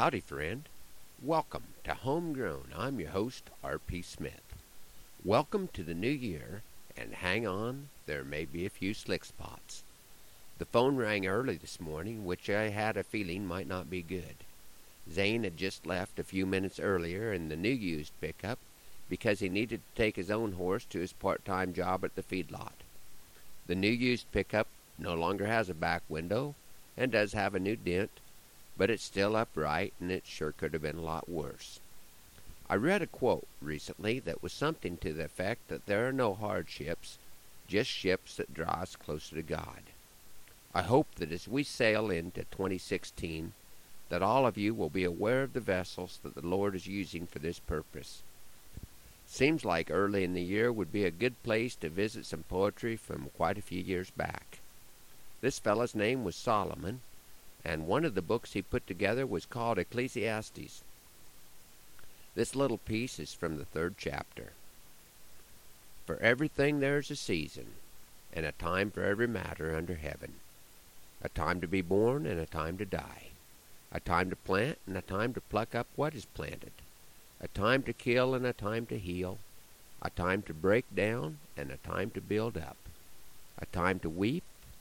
Howdy, friend. Welcome to Homegrown. I'm your host, R.P. Smith. Welcome to the new year, and hang on, there may be a few slick spots. The phone rang early this morning, which I had a feeling might not be good. Zane had just left a few minutes earlier in the new used pickup because he needed to take his own horse to his part time job at the feedlot. The new used pickup no longer has a back window and does have a new dent but it's still upright, and it sure could have been a lot worse. I read a quote recently that was something to the effect that there are no hardships, just ships that draw us closer to God. I hope that as we sail into 2016, that all of you will be aware of the vessels that the Lord is using for this purpose. Seems like early in the year would be a good place to visit some poetry from quite a few years back. This fellow's name was Solomon, and one of the books he put together was called Ecclesiastes. This little piece is from the third chapter. For everything there is a season, and a time for every matter under heaven, a time to be born and a time to die, a time to plant and a time to pluck up what is planted, a time to kill and a time to heal, a time to break down and a time to build up, a time to weep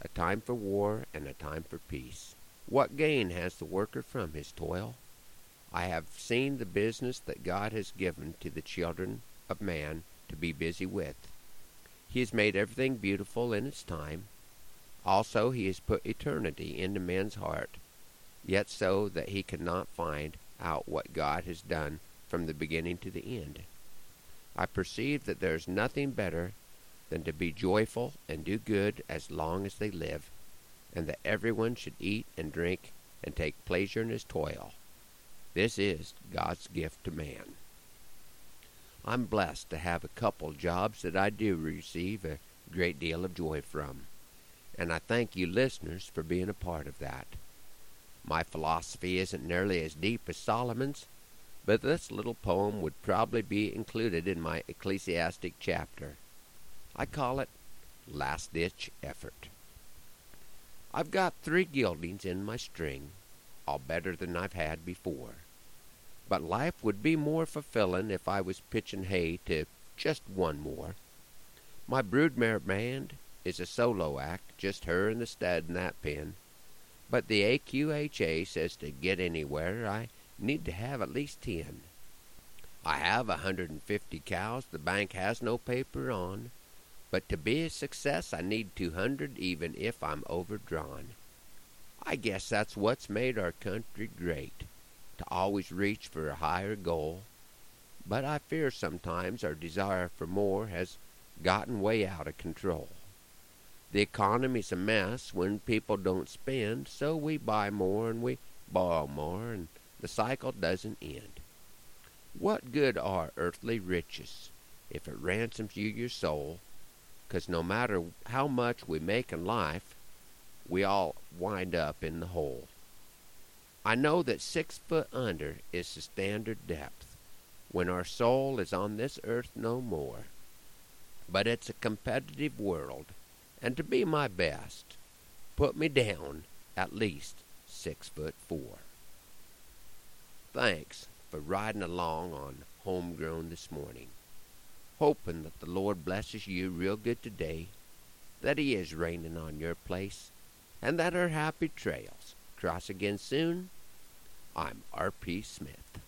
a time for war and a time for peace. What gain has the worker from his toil? I have seen the business that God has given to the children of man to be busy with. He has made everything beautiful in its time. Also, he has put eternity into man's heart, yet so that he cannot find out what God has done from the beginning to the end. I perceive that there is nothing better than to be joyful and do good as long as they live, and that everyone should eat and drink and take pleasure in his toil. This is God's gift to man. I'm blessed to have a couple jobs that I do receive a great deal of joy from, and I thank you listeners for being a part of that. My philosophy isn't nearly as deep as Solomon's, but this little poem would probably be included in my ecclesiastic chapter. I call it last ditch effort. I've got three geldings in my string, all better than I've had before. But life would be more fulfillin' if I was pitchin' hay to just one more. My broodmare band is a solo act, just her and the stud in that pen. But the AQHA says to get anywhere I need to have at least ten. I have a hundred and fifty cows the bank has no paper on, but to be a success, I need 200 even if I'm overdrawn. I guess that's what's made our country great, to always reach for a higher goal. But I fear sometimes our desire for more has gotten way out of control. The economy's a mess when people don't spend, so we buy more and we borrow more, and the cycle doesn't end. What good are earthly riches if it ransoms you your soul because no matter how much we make in life, we all wind up in the hole. I know that six foot under is the standard depth when our soul is on this earth no more. But it's a competitive world, and to be my best, put me down at least six foot four. Thanks for riding along on Homegrown this morning hoping that the Lord blesses you real good today, that He is raining on your place, and that our happy trails cross again soon. I'm R.P. Smith.